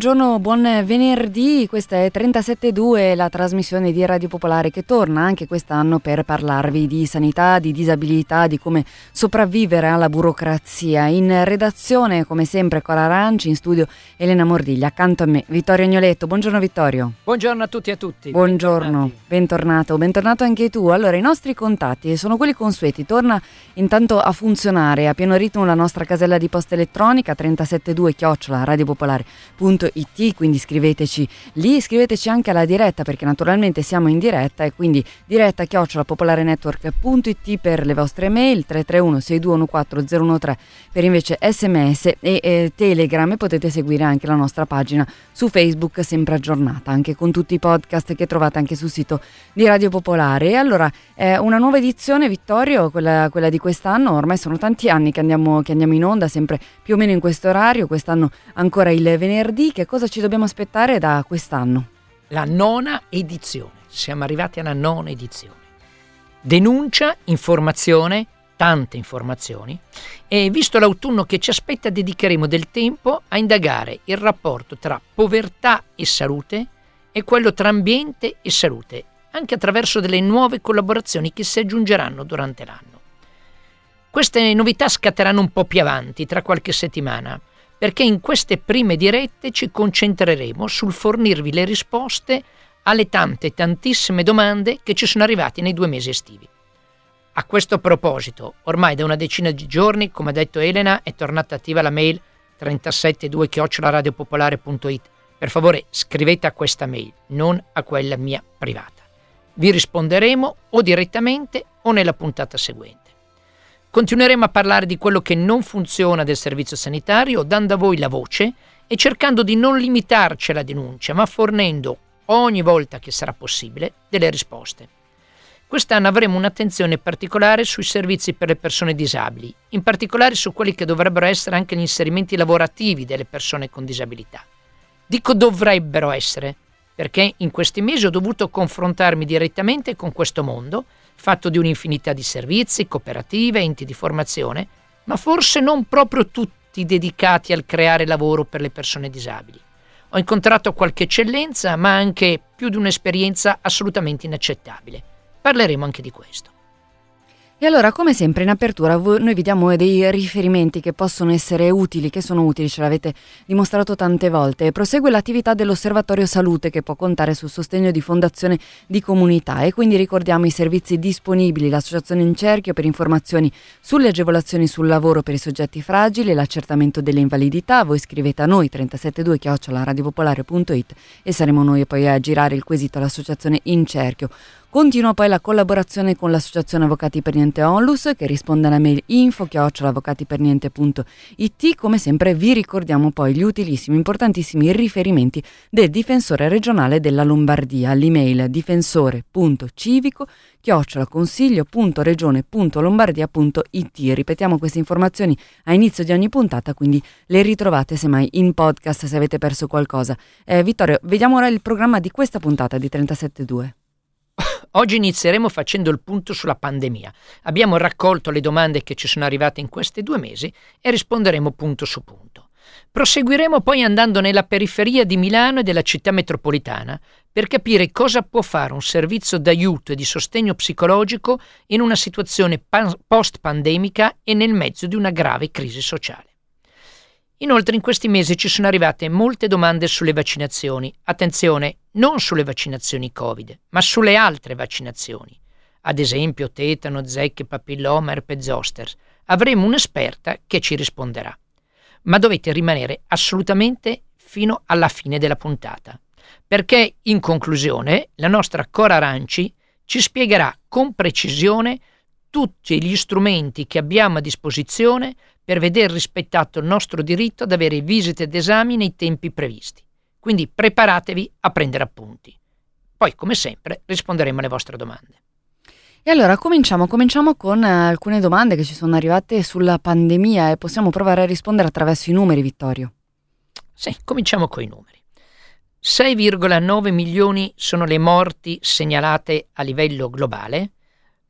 Buongiorno, buon venerdì, questa è 37.2, la trasmissione di Radio Popolare che torna anche quest'anno per parlarvi di sanità, di disabilità, di come sopravvivere alla burocrazia. In redazione, come sempre, Cora Aranci, in studio Elena Mordiglia, accanto a me Vittorio Agnoletto. Buongiorno Vittorio. Buongiorno a tutti e a tutti. Buongiorno, bentornato, bentornato anche tu. Allora, i nostri contatti sono quelli consueti, torna intanto a funzionare a pieno ritmo la nostra casella di posta elettronica 372 chiocciola Radio Popolare.it, quindi scriveteci lì, scriveteci anche alla diretta perché naturalmente siamo in diretta e quindi diretta chiocciolapopolarenetwork.it per le vostre mail 331 6214 013 per invece sms e eh, telegram e potete seguire anche la nostra pagina su Facebook sempre aggiornata anche con tutti i podcast che trovate anche sul sito di Radio Popolare. E allora eh, una nuova edizione Vittorio, quella, quella, di quest'anno, ormai sono tanti anni che andiamo, che andiamo in onda sempre più o meno in questo orario, quest'anno ancora il venerdì, che cosa ci dobbiamo aspettare da quest'anno? La nona edizione, siamo arrivati alla nona edizione. Denuncia, informazione, tante informazioni e visto l'autunno che ci aspetta dedicheremo del tempo a indagare il rapporto tra povertà e salute e quello tra ambiente e salute, anche attraverso delle nuove collaborazioni che si aggiungeranno durante l'anno. Queste novità scatteranno un po' più avanti, tra qualche settimana, perché in queste prime dirette ci concentreremo sul fornirvi le risposte alle tante tantissime domande che ci sono arrivate nei due mesi estivi. A questo proposito, ormai da una decina di giorni, come ha detto Elena, è tornata attiva la mail 372-radiopopolare.it. Per favore scrivete a questa mail, non a quella mia privata. Vi risponderemo o direttamente o nella puntata seguente. Continueremo a parlare di quello che non funziona del servizio sanitario, dando a voi la voce e cercando di non limitarci alla denuncia, ma fornendo ogni volta che sarà possibile delle risposte. Quest'anno avremo un'attenzione particolare sui servizi per le persone disabili, in particolare su quelli che dovrebbero essere anche gli inserimenti lavorativi delle persone con disabilità. Dico dovrebbero essere, perché in questi mesi ho dovuto confrontarmi direttamente con questo mondo fatto di un'infinità di servizi, cooperative, enti di formazione, ma forse non proprio tutti dedicati al creare lavoro per le persone disabili. Ho incontrato qualche eccellenza, ma anche più di un'esperienza assolutamente inaccettabile. Parleremo anche di questo. E allora, come sempre in apertura, noi vi diamo dei riferimenti che possono essere utili, che sono utili, ce l'avete dimostrato tante volte. Prosegue l'attività dell'Osservatorio Salute che può contare sul sostegno di Fondazione di Comunità e quindi ricordiamo i servizi disponibili, l'associazione in cerchio per informazioni sulle agevolazioni sul lavoro per i soggetti fragili, l'accertamento delle invalidità. Voi scrivete a noi 372 radiopopolare.it e saremo noi poi a girare il quesito all'associazione in cerchio. Continua poi la collaborazione con l'Associazione Avvocati per Niente Onlus che risponde alla mail info chiocciolaavvocatiperniente.it. Come sempre vi ricordiamo poi gli utilissimi, importantissimi riferimenti del difensore regionale della Lombardia all'email difensore.civico chiocciolaconsiglio.regione.lombardia.it. Ripetiamo queste informazioni a inizio di ogni puntata, quindi le ritrovate semmai in podcast se avete perso qualcosa. Eh, Vittorio, vediamo ora il programma di questa puntata di 37.2. Oggi inizieremo facendo il punto sulla pandemia. Abbiamo raccolto le domande che ci sono arrivate in questi due mesi e risponderemo punto su punto. Proseguiremo poi andando nella periferia di Milano e della città metropolitana per capire cosa può fare un servizio d'aiuto e di sostegno psicologico in una situazione post-pandemica e nel mezzo di una grave crisi sociale. Inoltre in questi mesi ci sono arrivate molte domande sulle vaccinazioni. Attenzione, non sulle vaccinazioni Covid, ma sulle altre vaccinazioni. Ad esempio tetano, zecche, papilloma, herpes zoster. Avremo un'esperta che ci risponderà. Ma dovete rimanere assolutamente fino alla fine della puntata, perché in conclusione la nostra Cora Aranci ci spiegherà con precisione tutti gli strumenti che abbiamo a disposizione per veder rispettato il nostro diritto ad avere visite ed esami nei tempi previsti. Quindi preparatevi a prendere appunti. Poi, come sempre, risponderemo alle vostre domande. E allora cominciamo, cominciamo con eh, alcune domande che ci sono arrivate sulla pandemia e possiamo provare a rispondere attraverso i numeri, Vittorio. Sì, cominciamo con i numeri. 6,9 milioni sono le morti segnalate a livello globale,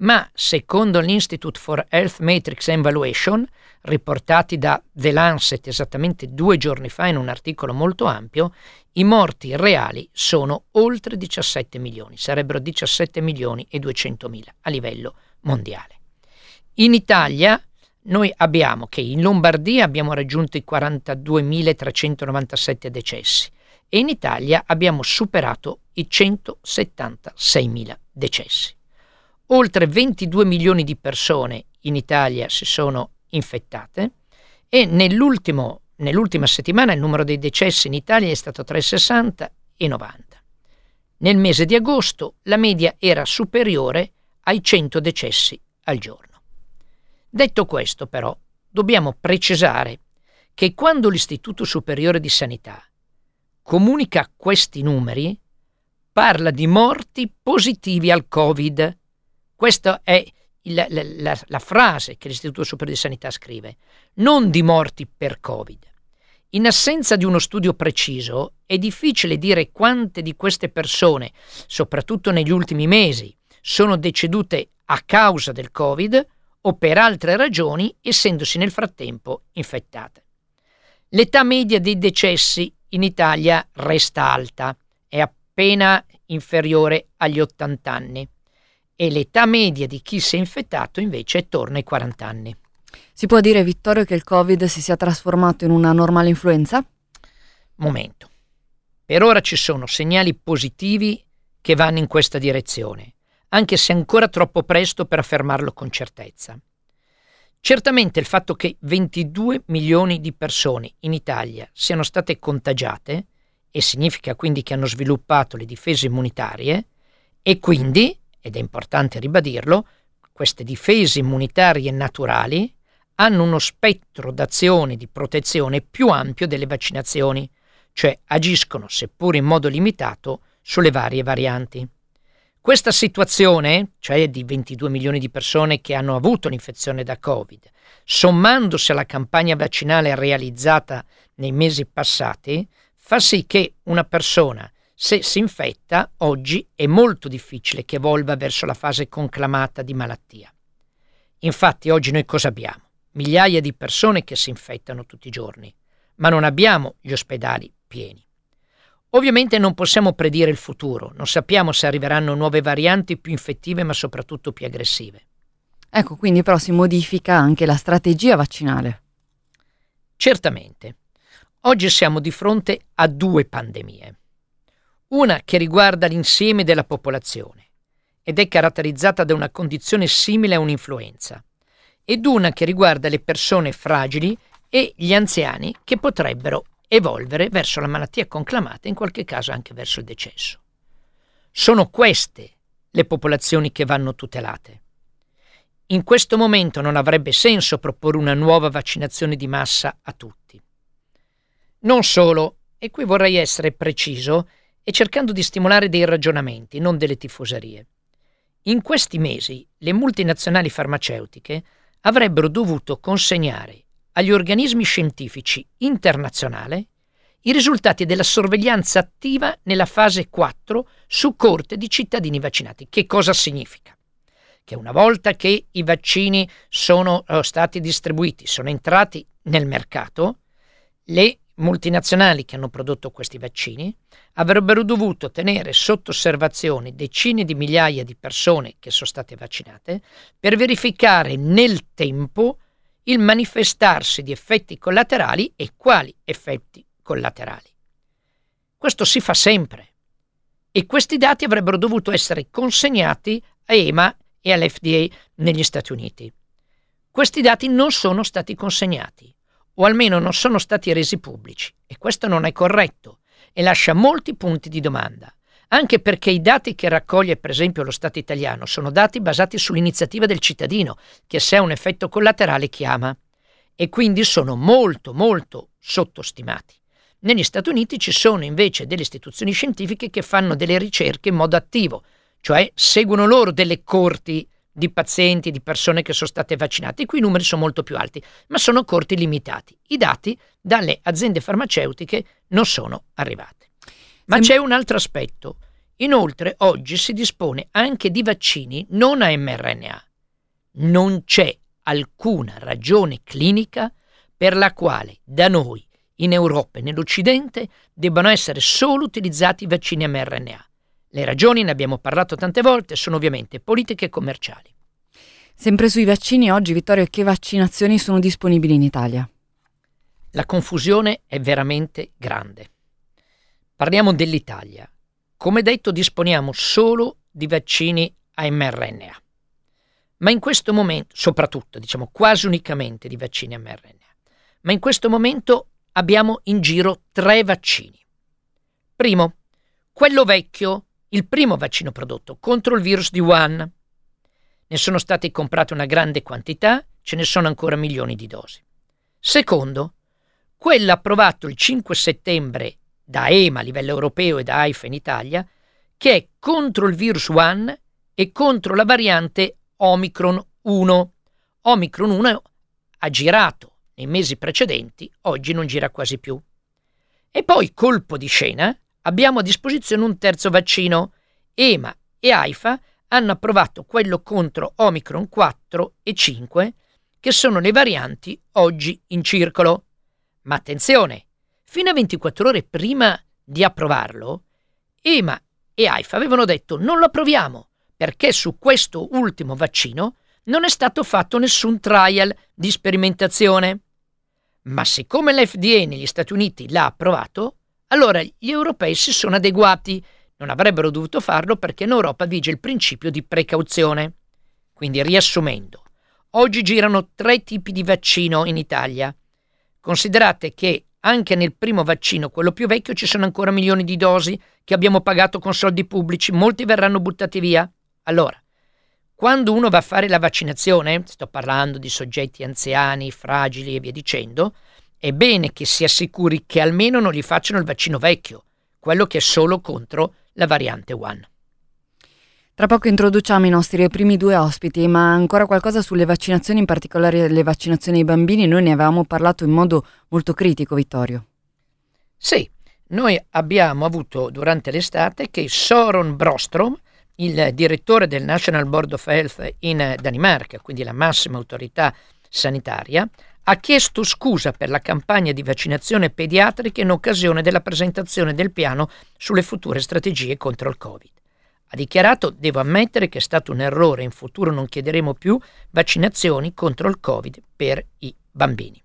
ma secondo l'Institute for Health Matrix Evaluation, riportati da The Lancet esattamente due giorni fa in un articolo molto ampio, i morti reali sono oltre 17 milioni, sarebbero 17 milioni e 200 mila a livello mondiale. In Italia noi abbiamo che in Lombardia abbiamo raggiunto i 42.397 decessi e in Italia abbiamo superato i 176.000 decessi. Oltre 22 milioni di persone in Italia si sono infettate e nell'ultima settimana il numero dei decessi in Italia è stato tra i 60 e i 90. Nel mese di agosto la media era superiore ai 100 decessi al giorno. Detto questo, però, dobbiamo precisare che quando l'Istituto Superiore di Sanità comunica questi numeri, parla di morti positivi al Covid. Questa è il, la, la, la frase che l'Istituto Superiore di Sanità scrive, non di morti per Covid. In assenza di uno studio preciso, è difficile dire quante di queste persone, soprattutto negli ultimi mesi, sono decedute a causa del Covid o per altre ragioni essendosi nel frattempo infettate. L'età media dei decessi in Italia resta alta, è appena inferiore agli 80 anni e l'età media di chi si è infettato invece è attorno ai 40 anni. Si può dire, Vittorio, che il Covid si sia trasformato in una normale influenza? Momento. Per ora ci sono segnali positivi che vanno in questa direzione anche se ancora troppo presto per affermarlo con certezza. Certamente il fatto che 22 milioni di persone in Italia siano state contagiate, e significa quindi che hanno sviluppato le difese immunitarie, e quindi, ed è importante ribadirlo, queste difese immunitarie naturali hanno uno spettro d'azione di protezione più ampio delle vaccinazioni, cioè agiscono, seppur in modo limitato, sulle varie varianti. Questa situazione, cioè di 22 milioni di persone che hanno avuto l'infezione da Covid, sommandosi alla campagna vaccinale realizzata nei mesi passati, fa sì che una persona, se si infetta, oggi è molto difficile che evolva verso la fase conclamata di malattia. Infatti oggi noi cosa abbiamo? Migliaia di persone che si infettano tutti i giorni, ma non abbiamo gli ospedali pieni. Ovviamente non possiamo predire il futuro, non sappiamo se arriveranno nuove varianti più infettive ma soprattutto più aggressive. Ecco, quindi però si modifica anche la strategia vaccinale. Certamente. Oggi siamo di fronte a due pandemie. Una che riguarda l'insieme della popolazione ed è caratterizzata da una condizione simile a un'influenza, ed una che riguarda le persone fragili e gli anziani che potrebbero evolvere verso la malattia conclamata, in qualche caso anche verso il decesso. Sono queste le popolazioni che vanno tutelate. In questo momento non avrebbe senso proporre una nuova vaccinazione di massa a tutti. Non solo, e qui vorrei essere preciso e cercando di stimolare dei ragionamenti, non delle tifoserie. In questi mesi le multinazionali farmaceutiche avrebbero dovuto consegnare agli organismi scientifici internazionali i risultati della sorveglianza attiva nella fase 4 su corte di cittadini vaccinati. Che cosa significa? Che una volta che i vaccini sono eh, stati distribuiti, sono entrati nel mercato, le multinazionali che hanno prodotto questi vaccini avrebbero dovuto tenere sotto osservazione decine di migliaia di persone che sono state vaccinate per verificare nel tempo il manifestarsi di effetti collaterali e quali effetti collaterali. Questo si fa sempre e questi dati avrebbero dovuto essere consegnati a EMA e all'FDA negli Stati Uniti. Questi dati non sono stati consegnati o almeno non sono stati resi pubblici. E questo non è corretto e lascia molti punti di domanda. Anche perché i dati che raccoglie per esempio lo Stato italiano sono dati basati sull'iniziativa del cittadino, che se ha un effetto collaterale chiama, e quindi sono molto molto sottostimati. Negli Stati Uniti ci sono invece delle istituzioni scientifiche che fanno delle ricerche in modo attivo, cioè seguono loro delle corti di pazienti, di persone che sono state vaccinate. Qui i numeri sono molto più alti, ma sono corti limitati. I dati dalle aziende farmaceutiche non sono arrivati. Ma c'è un altro aspetto. Inoltre oggi si dispone anche di vaccini non a mRNA. Non c'è alcuna ragione clinica per la quale da noi, in Europa e nell'Occidente, debbano essere solo utilizzati i vaccini mRNA. Le ragioni, ne abbiamo parlato tante volte, sono ovviamente politiche e commerciali. Sempre sui vaccini, oggi Vittorio, che vaccinazioni sono disponibili in Italia? La confusione è veramente grande. Parliamo dell'Italia. Come detto, disponiamo solo di vaccini a mRNA. Ma in questo momento, soprattutto, diciamo quasi unicamente di vaccini a mRNA, ma in questo momento abbiamo in giro tre vaccini. Primo, quello vecchio, il primo vaccino prodotto contro il virus di Wuhan, ne sono state comprate una grande quantità, ce ne sono ancora milioni di dosi. Secondo, quello approvato il 5 settembre da EMA a livello europeo e da AIFA in Italia, che è contro il virus One e contro la variante Omicron 1. Omicron 1 ha girato nei mesi precedenti, oggi non gira quasi più. E poi, colpo di scena, abbiamo a disposizione un terzo vaccino. EMA e AIFA hanno approvato quello contro Omicron 4 e 5, che sono le varianti oggi in circolo. Ma attenzione, fino a 24 ore prima di approvarlo, EMA e AIFA avevano detto non lo approviamo perché su questo ultimo vaccino non è stato fatto nessun trial di sperimentazione. Ma siccome l'FDA negli Stati Uniti l'ha approvato, allora gli europei si sono adeguati non avrebbero dovuto farlo perché in Europa vige il principio di precauzione. Quindi riassumendo, oggi girano tre tipi di vaccino in Italia. Considerate che anche nel primo vaccino, quello più vecchio, ci sono ancora milioni di dosi che abbiamo pagato con soldi pubblici, molti verranno buttati via. Allora, quando uno va a fare la vaccinazione, sto parlando di soggetti anziani, fragili e via dicendo, è bene che si assicuri che almeno non gli facciano il vaccino vecchio, quello che è solo contro la variante One. Tra poco introduciamo i nostri primi due ospiti, ma ancora qualcosa sulle vaccinazioni, in particolare le vaccinazioni ai bambini. Noi ne avevamo parlato in modo molto critico, Vittorio. Sì, noi abbiamo avuto durante l'estate che Soron Brostrom, il direttore del National Board of Health in Danimarca, quindi la massima autorità sanitaria, ha chiesto scusa per la campagna di vaccinazione pediatrica in occasione della presentazione del piano sulle future strategie contro il Covid. Ha dichiarato, devo ammettere che è stato un errore, in futuro non chiederemo più vaccinazioni contro il Covid per i bambini.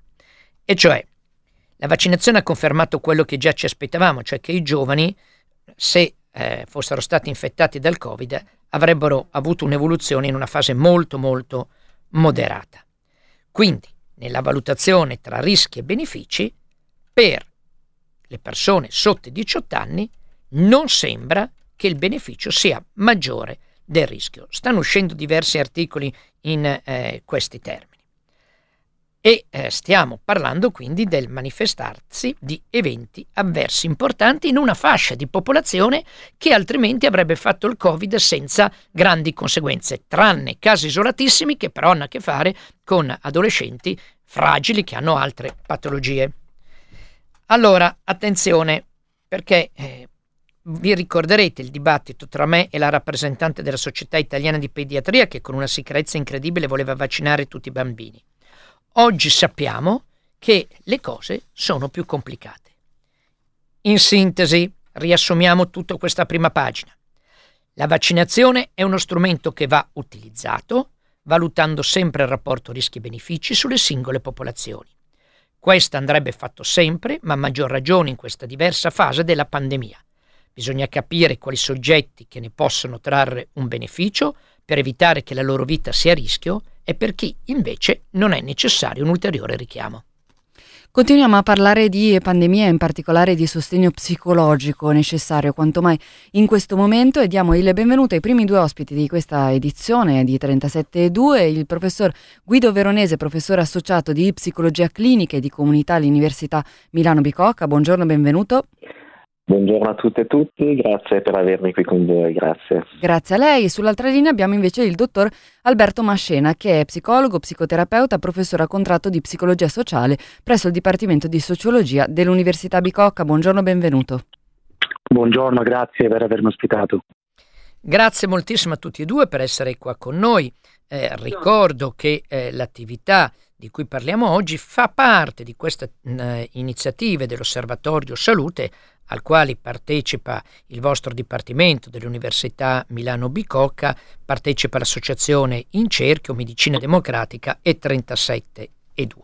E cioè, la vaccinazione ha confermato quello che già ci aspettavamo, cioè che i giovani, se eh, fossero stati infettati dal Covid, avrebbero avuto un'evoluzione in una fase molto molto moderata. Quindi, nella valutazione tra rischi e benefici, per le persone sotto i 18 anni non sembra che il beneficio sia maggiore del rischio. Stanno uscendo diversi articoli in eh, questi termini. E eh, stiamo parlando quindi del manifestarsi di eventi avversi importanti in una fascia di popolazione che altrimenti avrebbe fatto il Covid senza grandi conseguenze, tranne casi isolatissimi che però hanno a che fare con adolescenti fragili che hanno altre patologie. Allora, attenzione, perché eh, vi ricorderete il dibattito tra me e la rappresentante della Società Italiana di Pediatria che con una sicurezza incredibile voleva vaccinare tutti i bambini. Oggi sappiamo che le cose sono più complicate. In sintesi, riassumiamo tutta questa prima pagina. La vaccinazione è uno strumento che va utilizzato, valutando sempre il rapporto rischi-benefici sulle singole popolazioni. Questo andrebbe fatto sempre, ma a maggior ragione in questa diversa fase della pandemia. Bisogna capire quali soggetti che ne possono trarre un beneficio per evitare che la loro vita sia a rischio e per chi invece non è necessario un ulteriore richiamo. Continuiamo a parlare di pandemia in particolare di sostegno psicologico necessario quanto mai in questo momento e diamo il benvenuto ai primi due ospiti di questa edizione di 37.2, il professor Guido Veronese, professore associato di psicologia clinica e di comunità all'Università Milano Bicocca. Buongiorno, benvenuto. Buongiorno a tutte e tutti, grazie per avermi qui con voi, grazie. Grazie a lei. Sull'altra linea abbiamo invece il dottor Alberto Mascena, che è psicologo, psicoterapeuta, professore a contratto di psicologia sociale presso il Dipartimento di Sociologia dell'Università Bicocca. Buongiorno, benvenuto. Buongiorno, grazie per avermi ospitato. Grazie moltissimo a tutti e due per essere qua con noi. Eh, ricordo che eh, l'attività di cui parliamo oggi fa parte di queste eh, iniziative dell'Osservatorio Salute al quale partecipa il vostro Dipartimento dell'Università Milano Bicocca, partecipa l'associazione In Cerchio Medicina Democratica e 37 e 2.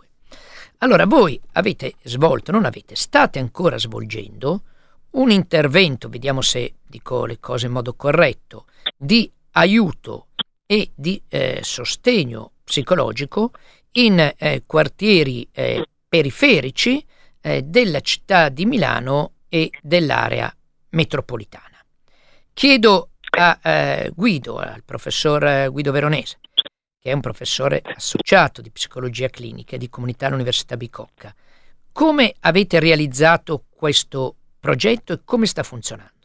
Allora voi avete svolto, non avete, state ancora svolgendo un intervento, vediamo se dico le cose in modo corretto, di aiuto e di eh, sostegno psicologico in eh, quartieri eh, periferici eh, della città di Milano e dell'area metropolitana. Chiedo a eh, Guido, al professor Guido Veronese, che è un professore associato di psicologia clinica e di comunità all'Università Bicocca, come avete realizzato questo progetto e come sta funzionando?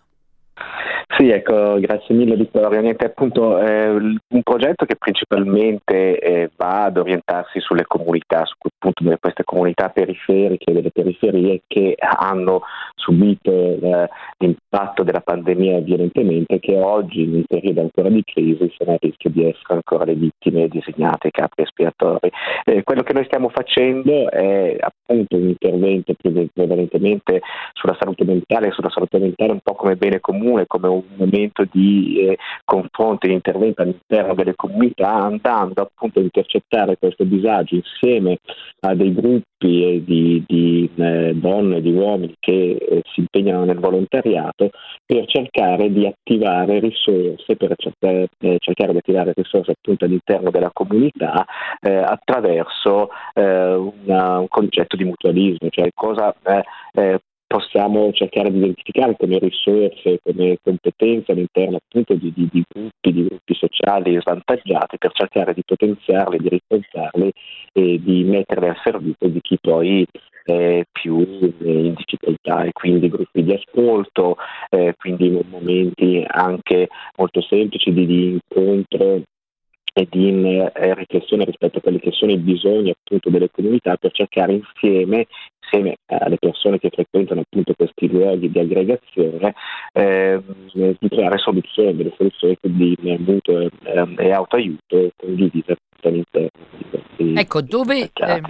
Sì, ecco, grazie mille Vittorio. Niente, appunto è un progetto che principalmente eh, va ad orientarsi sulle comunità, su appunto queste comunità periferiche, delle periferie che hanno subito eh, l'impatto della pandemia violentemente che oggi in un periodo ancora di crisi sono a rischio di essere ancora le vittime disegnate capi espiatori. Eh, quello che noi stiamo facendo è appunto un intervento prevalentemente sulla salute mentale, sulla salute mentale un po' come bene comune, come un momento di eh, confronto e di intervento all'interno delle comunità, andando appunto a intercettare questo disagio insieme a dei gruppi di, di eh, donne e di uomini che eh, si impegnano nel volontariato per cercare di attivare risorse, per cercare, eh, cercare di attivare risorse appunto all'interno della comunità eh, attraverso eh, una, un concetto di mutualismo, cioè cosa possiamo cercare di identificare come risorse, come competenze all'interno appunto di, di, di, gruppi, di gruppi sociali svantaggiati per cercare di potenziarle, di rinforzarle e di metterle a servizio di chi poi è più in difficoltà. E quindi gruppi di ascolto, eh, quindi momenti anche molto semplici di, di incontro e di eh, riflessione rispetto a quelli che sono i bisogni appunto delle comunità per cercare insieme insieme alle persone che frequentano appunto questi luoghi di aggregazione eh, di creare soluzioni, delle soluzioni di mutuo e, eh, e autoaiuto condivise all'interno di questi Ecco, dove eh,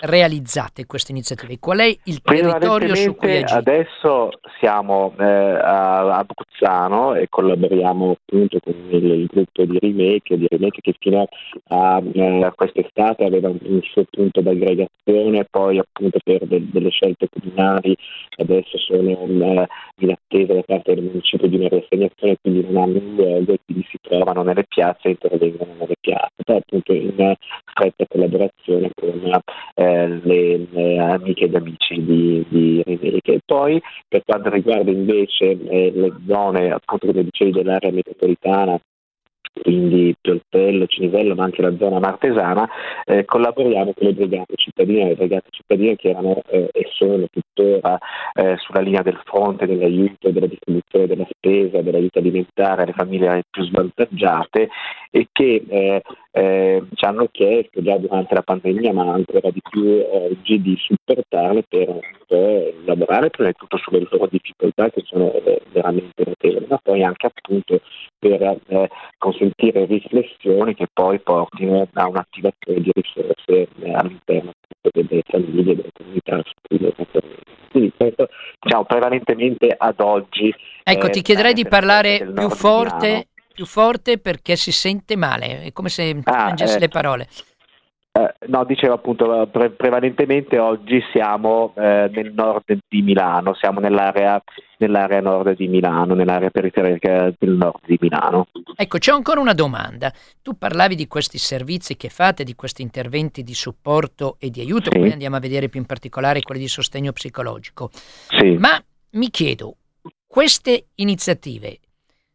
realizzate queste iniziative? Qual è il territorio su cui agite? Adesso siamo eh, a, a Bruzzano e collaboriamo appunto con il, il, gruppo di Remake, di Remake che fino a, eh, quest'estate aveva un, un, suo punto d'aggregazione, poi appunto per de, delle scelte comunali adesso sono eh, in attesa da parte del municipio di una riassegnazione, quindi non hanno un luogo e quindi si trovano nelle piazze e intervengono nelle piazze, poi appunto in stretta collaborazione con eh, le, le, amiche ed amici di, di Rimerica. E poi per quanto riguarda invece eh, le zone, appunto come dicevi, dell'area metropolitana, quindi Pioltello, Cinivello, ma anche la zona martesana, eh, collaboriamo con le brigate cittadine, le brigate cittadine che erano eh, e sono tuttora eh, sulla linea del fronte dell'aiuto, della distribuzione della spesa, dell'aiuto alimentare alle famiglie più svantaggiate e che eh, eh, ci hanno chiesto già durante la pandemia, ma ancora di più oggi, di supportarle per lavorare prima di tutto sulle loro difficoltà che sono eh, veramente notevoli, ma poi anche appunto per eh, consentire riflessioni che poi portino a un'attivazione di risorse eh, all'interno delle famiglie, delle comunità su cui noi quindi questo diciamo prevalentemente ad oggi. Ecco, ti chiederei di parlare più forte, più forte perché si sente male, è come se ah, mangiasse eh, le parole. Eh, no, dicevo appunto, pre- prevalentemente oggi siamo eh, nel nord di Milano, siamo nell'area, nell'area, nord di Milano, nell'area periferica del nord di Milano. Ecco, c'è ancora una domanda. Tu parlavi di questi servizi che fate, di questi interventi di supporto e di aiuto, sì. poi andiamo a vedere più in particolare quelli di sostegno psicologico. Sì. Ma mi chiedo, queste iniziative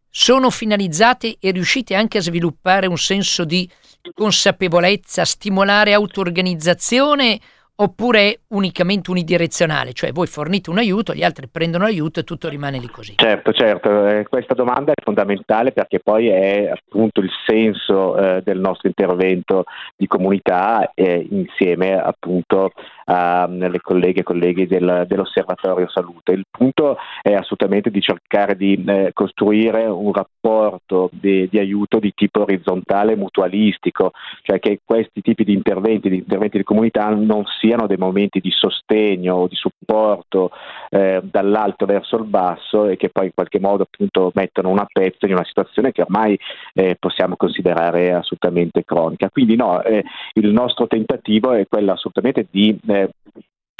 sono finalizzate e riuscite anche a sviluppare un senso di consapevolezza, stimolare auto-organizzazione oppure è unicamente unidirezionale, cioè voi fornite un aiuto, gli altri prendono l'aiuto e tutto rimane lì così? Certo, certo, eh, questa domanda è fondamentale perché poi è appunto il senso eh, del nostro intervento di comunità eh, insieme appunto alle colleghe e colleghi del, dell'Osservatorio Salute. Il punto è assolutamente di cercare di eh, costruire un rapporto di, di, aiuto di tipo orizzontale mutualistico, cioè che questi tipi di interventi, di interventi di comunità non siano dei momenti di sostegno o di supporto eh, dall'alto verso il basso e che poi in qualche modo appunto mettono una pezza in una situazione che ormai eh, possiamo considerare assolutamente cronica. Quindi no, eh, il nostro tentativo è quello assolutamente di eh,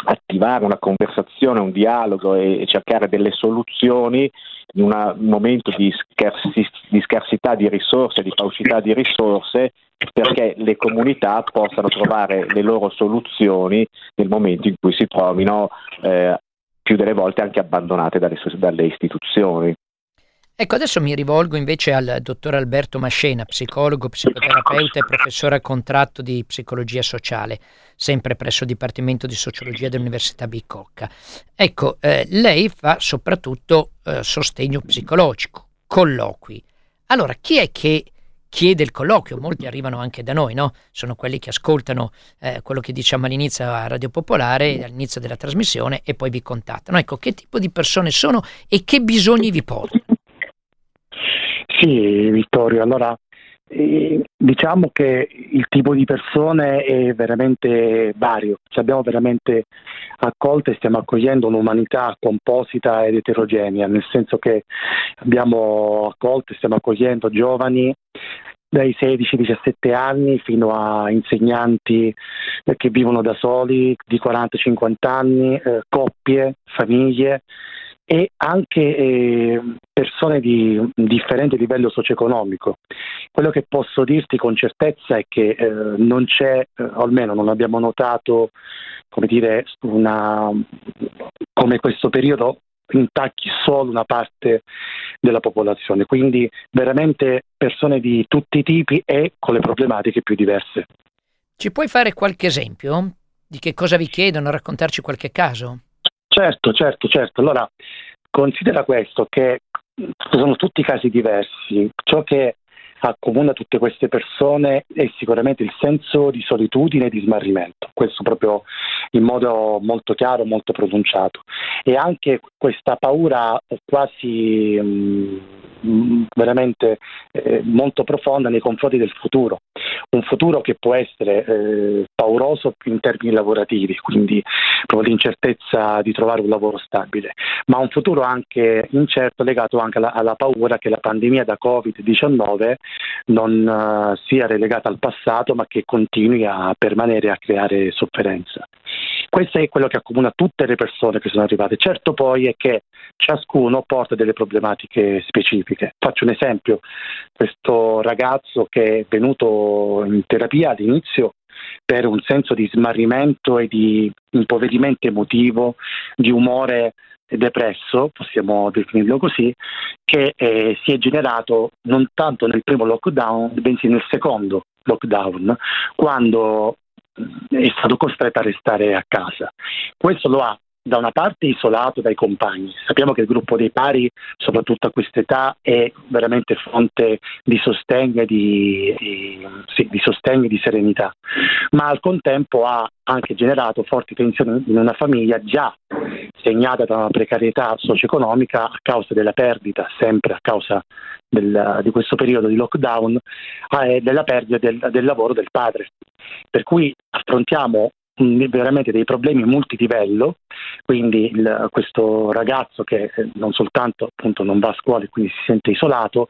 attivare una conversazione, un dialogo e, cercare delle soluzioni in un momento di, scarsi, di scarsità di risorse, di paucità di risorse, perché le comunità possano trovare le loro soluzioni nel momento in cui si trovino eh, più delle volte anche abbandonate dalle, dalle istituzioni. Ecco, adesso mi rivolgo invece al dottor Alberto Mascena, psicologo, psicoterapeuta e professore a contratto di psicologia sociale, sempre presso il Dipartimento di Sociologia dell'Università Bicocca. Ecco, eh, lei fa soprattutto eh, sostegno psicologico, colloqui. Allora, chi è che chiede il colloquio? Molti arrivano anche da noi, no? Sono quelli che ascoltano eh, quello che diciamo all'inizio a Radio Popolare, all'inizio della trasmissione e poi vi contattano. Ecco, che tipo di persone sono e che bisogni vi portano? Sì, Vittorio, allora eh, diciamo che il tipo di persone è veramente vario, ci abbiamo veramente accolto e stiamo accogliendo un'umanità composita ed eterogenea, nel senso che abbiamo accolto e stiamo accogliendo giovani dai 16-17 anni fino a insegnanti che vivono da soli di 40-50 anni, eh, coppie, famiglie e anche eh, persone di differente livello socio-economico. Quello che posso dirti con certezza è che eh, non c'è, eh, o almeno non abbiamo notato, come dire, una, come questo periodo intacchi solo una parte della popolazione, quindi veramente persone di tutti i tipi e con le problematiche più diverse. Ci puoi fare qualche esempio di che cosa vi chiedono, raccontarci qualche caso? Certo, certo, certo. Allora, considera questo, che sono tutti casi diversi. Ciò che accomuna tutte queste persone è sicuramente il senso di solitudine e di smarrimento, questo proprio in modo molto chiaro, molto pronunciato. E anche questa paura quasi mh, mm, veramente eh, molto profonda nei confronti del futuro, un futuro che può essere eh, pauroso in termini lavorativi, quindi proprio l'incertezza di trovare un lavoro stabile, ma un futuro anche incerto legato anche alla, alla paura che la pandemia da Covid-19 non uh, sia relegata al passato, ma che continui a permanere e a creare sofferenza. Questo è quello che accomuna tutte le persone che sono arrivate. Certo poi è che ciascuno porta delle problematiche specifiche. Faccio un esempio, questo ragazzo che è venuto in terapia all'inizio per un senso di smarrimento e di impoverimento emotivo, di umore depresso, possiamo definirlo così, che eh, si è generato non tanto nel primo lockdown, bensì nel secondo lockdown, quando è stato costretto a restare a casa. Questo lo ha da una parte isolato dai compagni. Sappiamo che il gruppo dei pari, soprattutto a questa età, è veramente fonte di sostegno e di, di, sì, di, sostegno e di serenità, ma al contempo ha anche generato forti tensioni in una famiglia già segnata da una precarietà socio-economica a causa della perdita, sempre a causa del, di questo periodo di lockdown, eh, della perdita del, del lavoro del padre. Per cui affrontiamo veramente dei problemi multilivello, quindi il, questo ragazzo che eh, non soltanto appunto non va a scuola e quindi si sente isolato,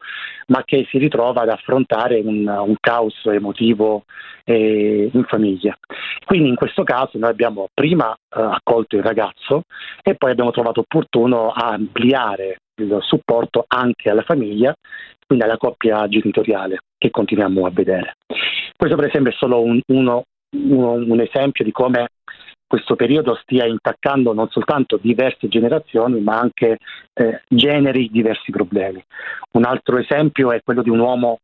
ma che si ritrova ad affrontare un, un caos emotivo eh, in famiglia. Quindi in questo caso noi abbiamo prima eh, accolto il ragazzo e poi abbiamo trovato opportuno ampliare il supporto anche alla famiglia, quindi alla coppia genitoriale che continuiamo a vedere. Questo per esempio è solo un, uno un, un esempio di come questo periodo stia intaccando non soltanto diverse generazioni, ma anche eh, generi diversi problemi. Un altro esempio è quello di un uomo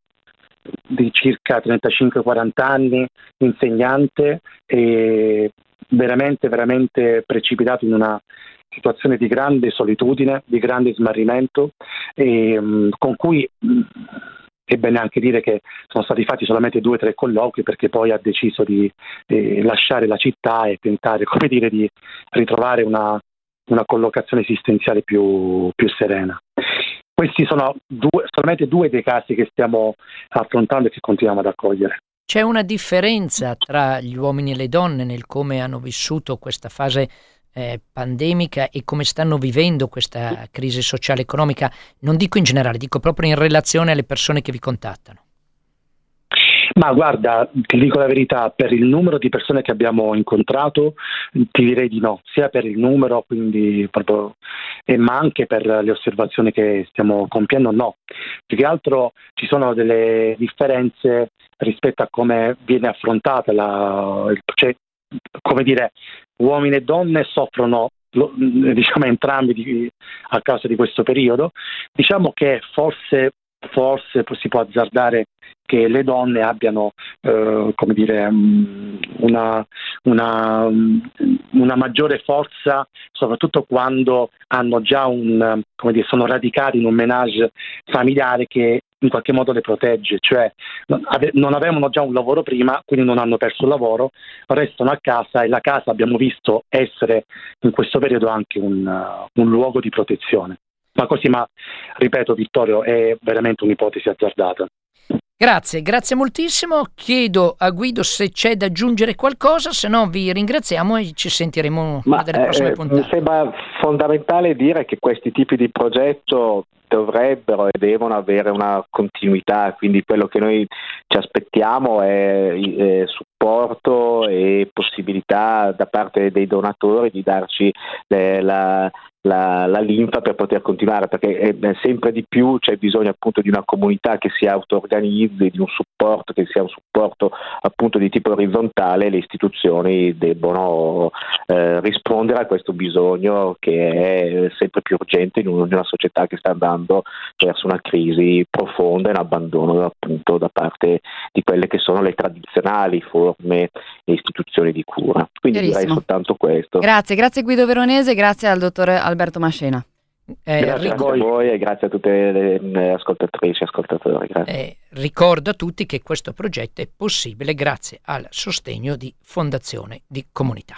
di circa 35-40 anni, insegnante e veramente, veramente precipitato in una situazione di grande solitudine, di grande smarrimento, e, um, con cui um, è bene anche dire che sono stati fatti solamente due o tre colloqui perché poi ha deciso di eh, lasciare la città e tentare come dire, di ritrovare una, una collocazione esistenziale più, più serena. Questi sono due, solamente due dei casi che stiamo affrontando e che continuiamo ad accogliere. C'è una differenza tra gli uomini e le donne nel come hanno vissuto questa fase eh, pandemica e come stanno vivendo questa crisi sociale e economica, non dico in generale, dico proprio in relazione alle persone che vi contattano. Ma guarda, ti dico la verità, per il numero di persone che abbiamo incontrato ti direi di no, sia per il numero, quindi proprio, eh, ma anche per le osservazioni che stiamo compiendo, no. Più che altro ci sono delle differenze rispetto a come viene affrontata la, cioè, come dire, uomini e donne soffrono diciamo entrambi di, a causa di questo periodo. Diciamo che forse forse si può azzardare che le donne abbiano eh, dire, mm, una, una, mm, una, maggiore forza, soprattutto quando un, dire, sono radicati in un menage familiare che in qualche modo le protegge, cioè non avevano già un lavoro prima, quindi non hanno perso il lavoro, restano a casa e la casa abbiamo visto essere in questo periodo anche un, un luogo di protezione. Ma così, ma ripeto Vittorio, è veramente un'ipotesi azzardata. Grazie, grazie moltissimo. Chiedo a Guido se c'è da aggiungere qualcosa, se no vi ringraziamo e ci sentiremo Ma, delle prossime eh, puntate. Mi sembra fondamentale dire che questi tipi di progetto dovrebbero e devono avere una continuità, quindi quello che noi ci aspettiamo è, è supporto e possibilità da parte dei donatori di darci le, la, la, la, linfa per poter continuare, perché è, è sempre di più c'è bisogno appunto di una comunità che si auto-organizzi, di un supporto che sia un supporto appunto di tipo orizzontale, le istituzioni debbono eh, rispondere a questo bisogno che è sempre più urgente in una società che sta andando verso una crisi profonda e un abbandono appunto da parte di quelle che sono le tradizionali forme e istituzioni di cura. Quindi direi soltanto questo. Grazie, grazie Guido Veronese, grazie al dottor Alberto Mascena. Eh, grazie a voi e grazie a tutte le ascoltatrici e ascoltatori. Eh, ricordo a tutti che questo progetto è possibile grazie al sostegno di Fondazione di Comunità.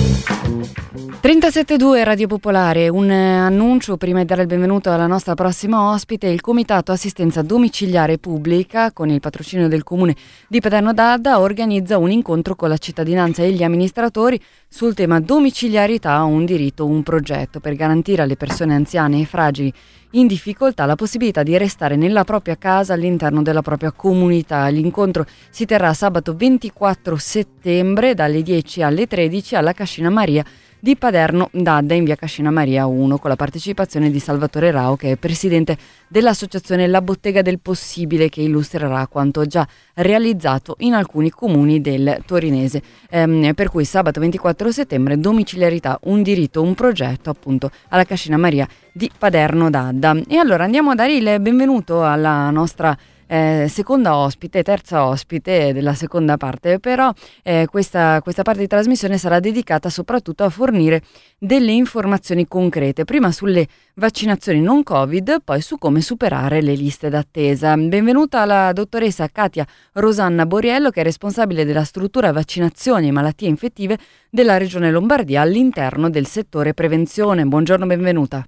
372 Radio Popolare, un eh, annuncio prima di dare il benvenuto alla nostra prossima ospite, il Comitato Assistenza Domiciliare Pubblica con il patrocinio del Comune di Paderno d'Adda organizza un incontro con la cittadinanza e gli amministratori sul tema domiciliarità, un diritto, un progetto per garantire alle persone anziane e fragili in difficoltà la possibilità di restare nella propria casa all'interno della propria comunità. L'incontro si terrà sabato 24 settembre dalle 10 alle 13 alla Cascina Maria di Paderno d'Adda in via Cascina Maria 1 con la partecipazione di Salvatore Rao che è presidente dell'associazione La Bottega del Possibile che illustrerà quanto già realizzato in alcuni comuni del Torinese. Ehm, per cui sabato 24 settembre domiciliarità, un diritto, un progetto appunto alla Cascina Maria di Paderno d'Adda. E allora andiamo a dare il benvenuto alla nostra eh, seconda ospite, terza ospite della seconda parte, però eh, questa, questa parte di trasmissione sarà dedicata soprattutto a fornire delle informazioni concrete, prima sulle vaccinazioni non Covid, poi su come superare le liste d'attesa. Benvenuta la dottoressa Katia Rosanna Boriello, che è responsabile della struttura vaccinazioni e malattie infettive della Regione Lombardia all'interno del settore prevenzione. Buongiorno, benvenuta.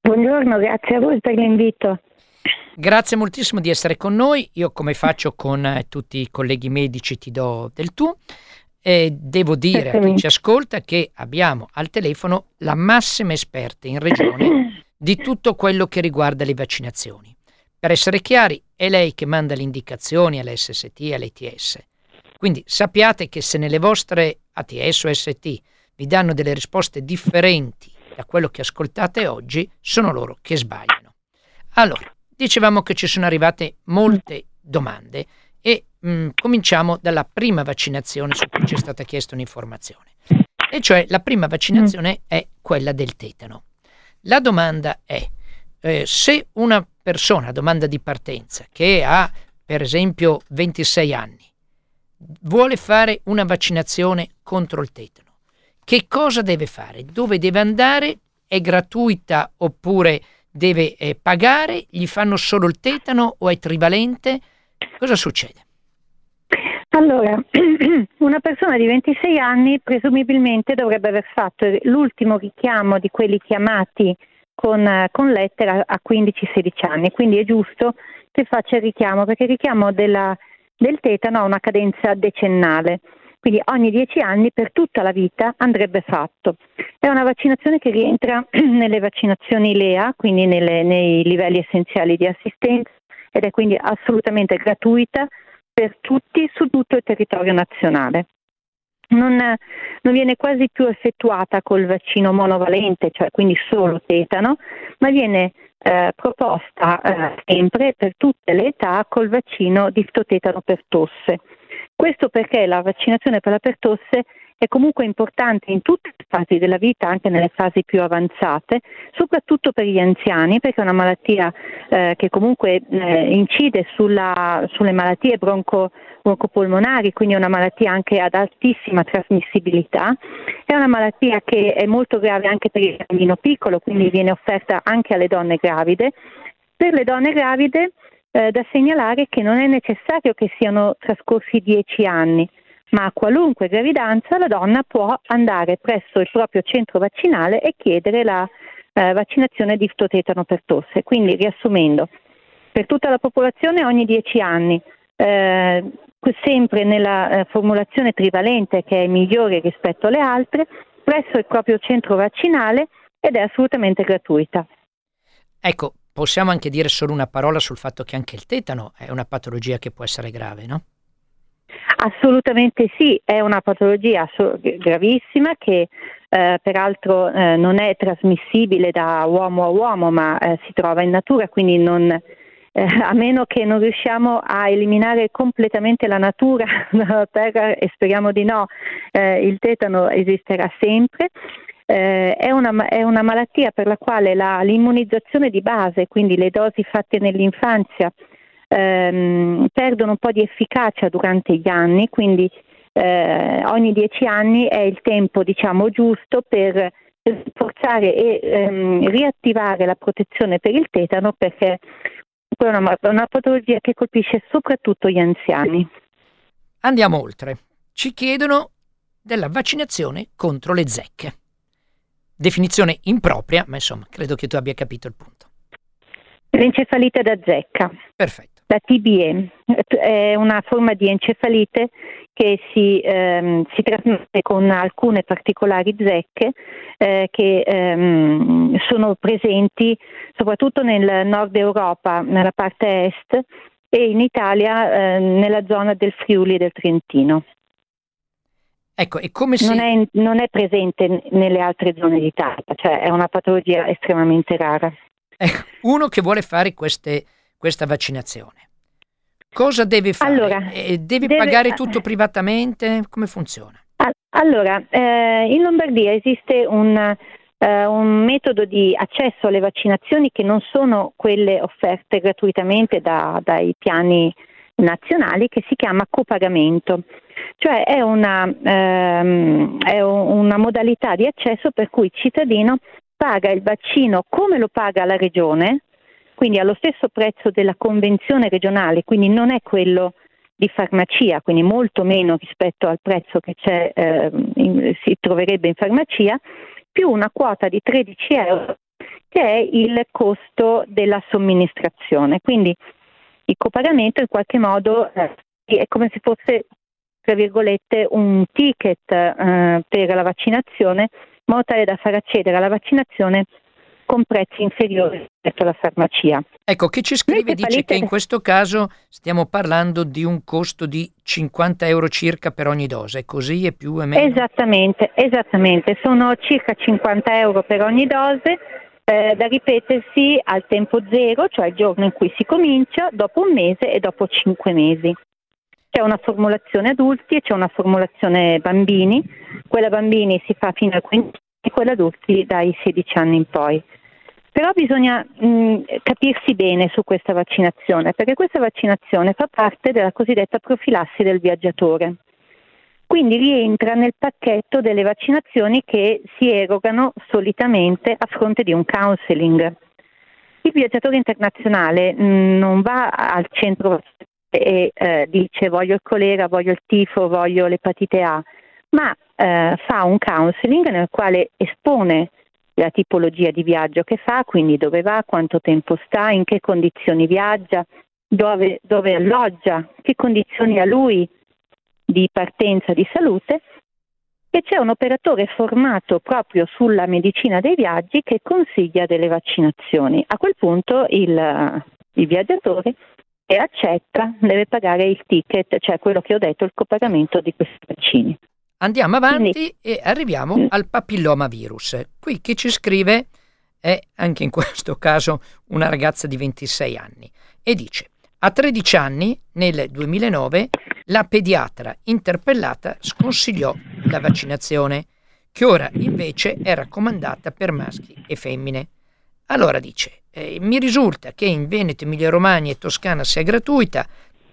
Buongiorno, grazie a voi per l'invito. Grazie moltissimo di essere con noi. Io come faccio con eh, tutti i colleghi medici ti do del tu. E devo dire a chi ci ascolta che abbiamo al telefono la massima esperta in regione di tutto quello che riguarda le vaccinazioni. Per essere chiari, è lei che manda le indicazioni all'SST e all'ETS. Quindi sappiate che se nelle vostre ATS o ST vi danno delle risposte differenti da quello che ascoltate oggi, sono loro che sbagliano. Allora, dicevamo che ci sono arrivate molte domande e mh, mm, cominciamo dalla prima vaccinazione su cui ci è stata chiesta un'informazione. E cioè la prima vaccinazione è quella del tetano. La domanda è eh, se una persona, domanda di partenza, che ha per esempio 26 anni, vuole fare una vaccinazione contro il tetano, che cosa deve fare? Dove deve andare? È gratuita oppure deve eh, pagare? Gli fanno solo il tetano o è trivalente? Cosa succede? Allora, una persona di 26 anni presumibilmente dovrebbe aver fatto l'ultimo richiamo di quelli chiamati con, eh, con lettera a 15-16 anni, quindi è giusto che faccia il richiamo perché il richiamo della, del tetano ha una cadenza decennale quindi ogni 10 anni per tutta la vita andrebbe fatto. È una vaccinazione che rientra nelle vaccinazioni LEA, quindi nelle, nei livelli essenziali di assistenza ed è quindi assolutamente gratuita per tutti su tutto il territorio nazionale. Non, non, viene quasi più effettuata col vaccino monovalente, cioè quindi solo tetano, ma viene eh, proposta eh, sempre per tutte le età col vaccino diftotetano per tosse. Questo perché la vaccinazione per la pertosse è comunque importante in tutte le fasi della vita, anche nelle fasi più avanzate, soprattutto per gli anziani, perché è una malattia eh, che comunque eh, incide sulla, sulle malattie bronco, broncopolmonari, quindi è una malattia anche ad altissima trasmissibilità, è una malattia che è molto grave anche per il bambino piccolo, quindi viene offerta anche alle donne gravide. Per le donne gravide eh, da segnalare che non è necessario che siano trascorsi dieci anni, ma a qualunque gravidanza la donna può andare presso il proprio centro vaccinale e chiedere la eh, vaccinazione di ftotetano per tosse. Quindi, riassumendo, per tutta la popolazione ogni dieci anni, eh, sempre nella eh, formulazione trivalente che è migliore rispetto alle altre, presso il proprio centro vaccinale ed è assolutamente gratuita. Ecco, possiamo anche dire solo una parola sul fatto che anche il tetano è una patologia che può essere grave, no? Assolutamente sì, è una patologia gravissima che eh, peraltro eh, non è trasmissibile da uomo a uomo, ma eh, si trova in natura, quindi non, eh, a meno che non riusciamo a eliminare completamente la natura dalla terra e speriamo di no, eh, il tetano esisterà sempre eh, è, una, è, una, malattia per la quale la, l'immunizzazione di base, quindi le dosi fatte nell'infanzia, ehm, perdono un po' di efficacia durante gli anni, quindi eh, ogni dieci anni è il tempo diciamo, giusto per rafforzare e ehm, riattivare la protezione per il tetano perché è una, una patologia che colpisce soprattutto gli anziani. Andiamo oltre. Ci chiedono della vaccinazione contro le zecche. Definizione impropria, ma insomma, credo che tu abbia capito il punto. L'encefalite da zecca. Perfetto. La TBE è una forma di encefalite che si, ehm, si trasmette con alcune particolari zecche eh, che ehm, sono presenti soprattutto nel nord Europa, nella parte est, e in Italia eh, nella zona del Friuli e del Trentino. Ecco, e come si... non, è, non è presente nelle altre zone d'Italia, cioè è una patologia estremamente rara. Ecco, uno che vuole fare queste, questa vaccinazione, cosa deve fare? Allora, eh, deve, deve, pagare tutto privatamente? Come funziona? Allora, eh, in Lombardia esiste un, eh, un metodo di accesso alle vaccinazioni che non sono quelle offerte gratuitamente da, dai piani nazionali che si chiama copagamento, cioè è una, ehm, è una modalità di accesso per cui il cittadino paga il vaccino come lo paga la regione, quindi allo stesso prezzo della convenzione regionale, quindi non è quello di farmacia, quindi molto meno rispetto al prezzo che eh, in, si troverebbe in farmacia, più una quota di 13 euro che è il costo della somministrazione. Quindi il copagamento in qualche modo eh, è come se fosse, tra virgolette, un ticket eh, per la vaccinazione, in modo tale da far accedere alla vaccinazione con prezzi inferiori rispetto alla farmacia. Ecco, chi ci scrive dice che in questo caso stiamo parlando di un costo di 50 euro circa per ogni dose, così è più e meno? Esattamente, esattamente, sono circa 50 euro per ogni dose eh, da ripetersi al tempo zero, cioè il giorno in cui si comincia, dopo un mese e dopo cinque mesi. C'è una formulazione adulti e c'è una formulazione bambini, quella bambini si fa fino a 15 e quella adulti dai 16 anni in poi. Però bisogna mh, capirsi bene su questa vaccinazione, perché questa vaccinazione fa parte della cosiddetta profilassi del viaggiatore. Quindi rientra nel pacchetto delle vaccinazioni che si erogano solitamente a fronte di un counseling. Il viaggiatore internazionale non va al centro e eh, dice voglio il colera, voglio il tifo, voglio l'epatite A, ma eh, fa un counseling nel quale espone la tipologia di viaggio che fa, quindi dove va, quanto tempo sta, in che condizioni viaggia, dove, dove alloggia, che condizioni ha lui di partenza di salute e c'è un operatore formato proprio sulla medicina dei viaggi che consiglia delle vaccinazioni. A quel punto il, il viaggiatore e accetta deve pagare il ticket, cioè quello che ho detto, il copagamento di questi vaccini. Andiamo avanti Quindi, e arriviamo mm. al papillomavirus. Qui chi ci scrive è anche in questo caso una ragazza di 26 anni e dice a 13 anni, nel 2009, la pediatra interpellata sconsigliò la vaccinazione, che ora invece è raccomandata per maschi e femmine. Allora dice, eh, mi risulta che in Veneto, Emilia Romagna e Toscana sia gratuita,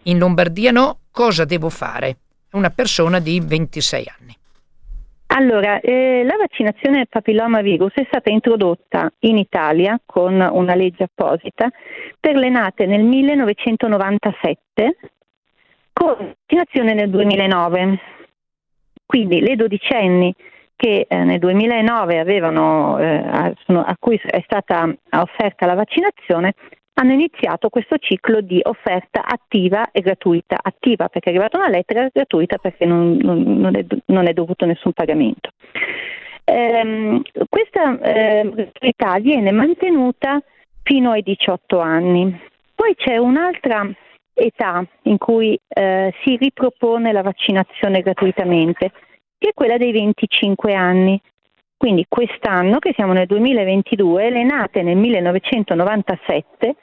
in Lombardia no, cosa devo fare? Una persona di 26 anni. Allora, eh, la vaccinazione del papillomavirus è stata introdotta in Italia con una legge apposita per le nate nel 1997 con vaccinazione nel 2009. Quindi le dodicenni che eh, nel 2009 avevano, eh, a, a cui è stata offerta la vaccinazione hanno iniziato questo ciclo di offerta attiva e gratuita. Attiva perché è arrivata una lettera, gratuita perché non, non, è, non è, dovuto nessun pagamento. Ehm, questa eh, gratuità viene mantenuta fino ai 18 anni. Poi c'è un'altra età in cui eh, si ripropone la vaccinazione gratuitamente, che è quella dei 25 anni. Quindi quest'anno, che siamo nel 2022, le nate nel 1997,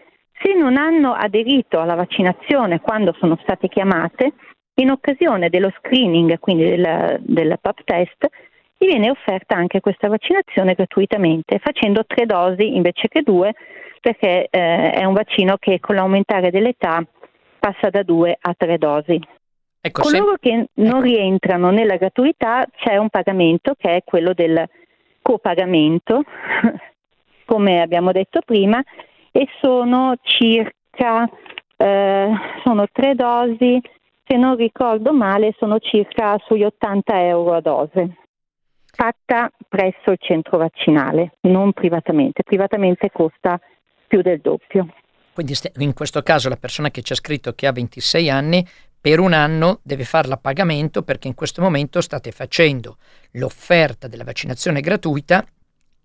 se non hanno aderito alla vaccinazione quando sono state chiamate, in occasione dello screening, quindi del, del PAP test, gli viene offerta anche questa vaccinazione gratuitamente, facendo tre dosi invece che due, perché eh, è un vaccino che con l'aumentare dell'età passa da due a tre dosi. Ecco, Coloro se... che non ecco. rientrano nella gratuità c'è un pagamento che è quello del copagamento, come abbiamo detto prima, e sono circa eh, sono tre dosi, se non ricordo male, sono circa sugli 80 euro a dose, fatta presso il centro vaccinale, non privatamente. Privatamente costa più del doppio. Quindi in questo caso la persona che ci ha scritto che ha 26 anni per un anno deve farla a pagamento perché in questo momento state facendo l'offerta della vaccinazione gratuita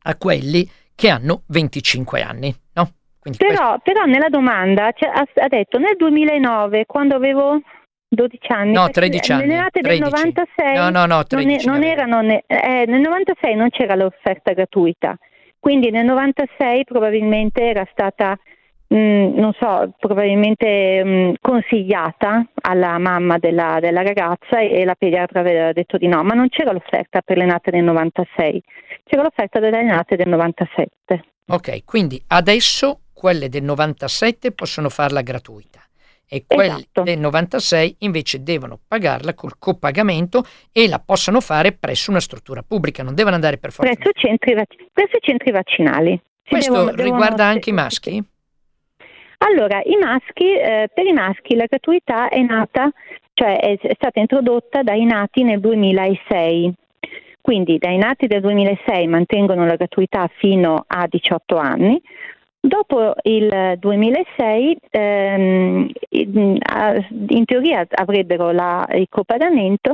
a quelli che hanno 25 anni, no? Però, questo... però, nella domanda cioè, ha, detto nel 2009, quando avevo 12 anni, no, 13 anni, nelle nate 13. del 96 no, no, no, 13 non, non erano, eh, nel 96 non c'era l'offerta gratuita, quindi nel 96 probabilmente era stata Mm, non so, probabilmente mm, consigliata alla mamma della, della ragazza e, e, la pediatra aveva detto di no, ma non c'era l'offerta per le nate nel 96. c'era l'offerta delle neonate del 97. Ok, quindi adesso quelle del 97 possono farla gratuita e quelli Esatto. del 96 invece devono pagarla col copagamento e la possono fare presso una struttura pubblica, non devono andare per forza. Presso i centri, presso centri vaccinali. Si Questo devono- devono- riguarda anche i maschi? Allora, i maschi, eh, per i maschi la gratuità è nata, cioè è, è stata introdotta dai nati nel 2006. Quindi dai nati del 2006 mantengono la gratuità fino a 18 anni. Dopo il 2006 ehm, in teoria avrebbero la- il copagamento,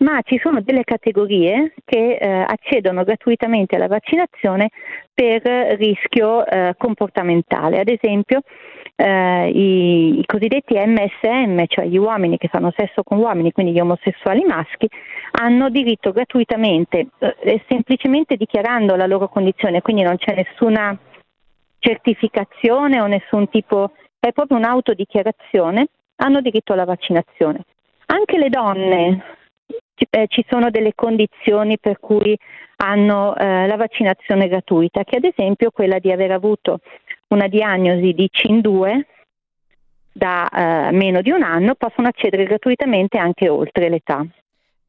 ma ci sono delle categorie che eh, accedono gratuitamente alla vaccinazione per rischio eh, comportamentale. Ad esempio eh, i, i cosiddetti MSM, cioè gli uomini che fanno sesso con uomini, quindi gli omosessuali maschi, hanno diritto gratuitamente, eh, semplicemente dichiarando la loro condizione, quindi non c'è nessuna certificazione o nessun tipo, è proprio un'autodichiarazione, hanno diritto alla vaccinazione. Anche le donne, ci- eh, ci sono delle condizioni per cui hanno eh, la vaccinazione gratuita, che ad esempio quella di aver avuto una diagnosi di CIN2 da eh, meno di un anno, possono accedere gratuitamente anche oltre l'età.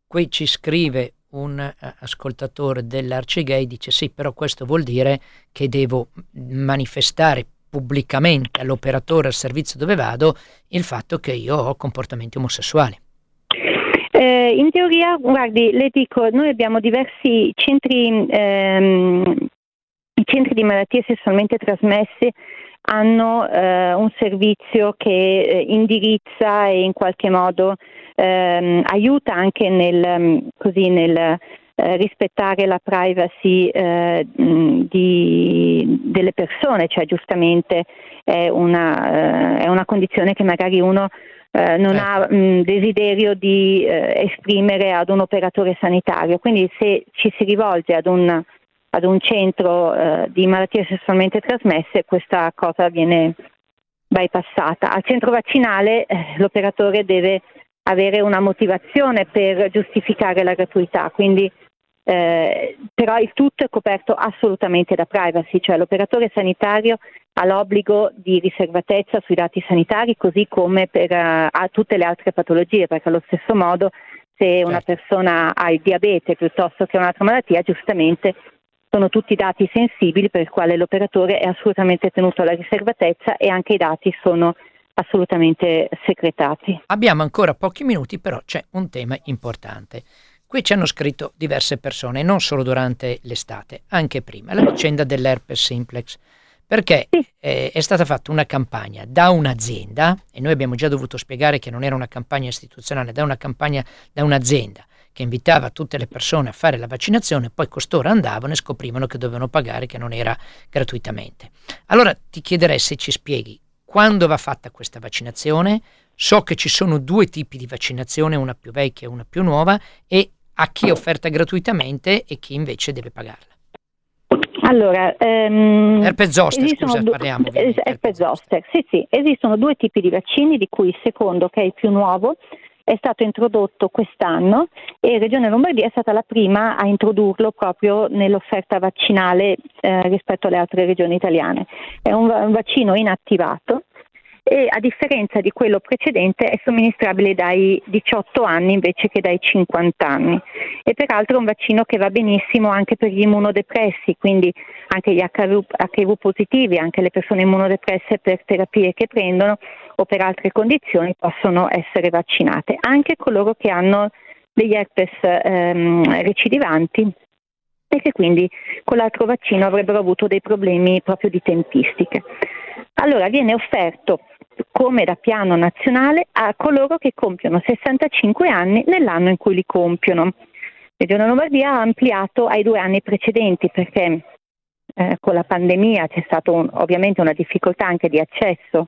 Qui ci scrive un eh, ascoltatore dell'Arcigay, dice sì, però questo vuol dire che devo manifestare pubblicamente all'operatore al servizio dove vado il fatto che io ho comportamenti omosessuali. Eh, in teoria, guardi, le dico, noi abbiamo diversi centri, ehm, centri di malattie sessualmente trasmesse hanno eh, un servizio che eh, indirizza e in qualche modo ehm, aiuta anche nel, mm, così, nel eh, rispettare la privacy eh, mh, di- delle persone, cioè giustamente è una, eh, è una condizione che magari uno eh, non Certo. ha mh, desiderio di eh, esprimere ad un operatore sanitario. Quindi se ci si rivolge ad un, ad un centro eh, di malattie sessualmente trasmesse, questa cosa viene bypassata. Al centro vaccinale eh, l'operatore deve avere una motivazione per giustificare la gratuità, quindi eh, però il tutto è coperto assolutamente da privacy, cioè l'operatore sanitario ha l'obbligo di riservatezza sui dati sanitari così come per a tutte le altre patologie, perché allo stesso modo se una Certo. persona ha il diabete piuttosto che un'altra malattia, giustamente sono tutti dati sensibili per i quali l'operatore è assolutamente tenuto alla riservatezza e anche i dati sono assolutamente segretati. Abbiamo ancora pochi minuti, però c'è un tema importante. Qui ci hanno scritto diverse persone, non solo durante l'estate, anche prima, la vicenda dell'herpes simplex, perché Sì. eh, è stata fatta una campagna da un'azienda, e noi abbiamo già dovuto spiegare che non era una campagna istituzionale, da una campagna da un'azienda che invitava tutte le persone a fare la vaccinazione, poi costoro andavano e scoprivano che dovevano pagare, che non era gratuitamente. Allora ti chiederei se ci spieghi quando va fatta questa vaccinazione, so che ci sono due tipi di vaccinazione, una più vecchia e una più nuova, e a chi è offerta gratuitamente e chi invece deve pagarla. Allora, ehm, Herpes zoster, scusa, due- parliamo. herpes zoster, sì, sì, esistono due tipi di vaccini, di cui il secondo, che è il più nuovo, è stato introdotto quest'anno e Regione Lombardia è stata la prima a introdurlo proprio nell'offerta vaccinale eh, rispetto alle altre regioni italiane. È un, un vaccino inattivato e a differenza di quello precedente è somministrabile dai 18 anni invece che dai 50 anni e peraltro è un vaccino che va benissimo anche per gli immunodepressi, quindi anche gli HIV, positivi, anche le persone immunodepresse per terapie che prendono o per altre condizioni possono essere vaccinate, anche coloro che hanno degli herpes ehm, recidivanti e che quindi con l'altro vaccino avrebbero avuto dei problemi proprio di tempistiche. Allora viene offerto come da piano nazionale a coloro che compiono 65 anni nell'anno in cui li compiono. Regione Lombardia ha ampliato ai due anni precedenti perché eh, con la pandemia c'è stata un- ovviamente una difficoltà anche di accesso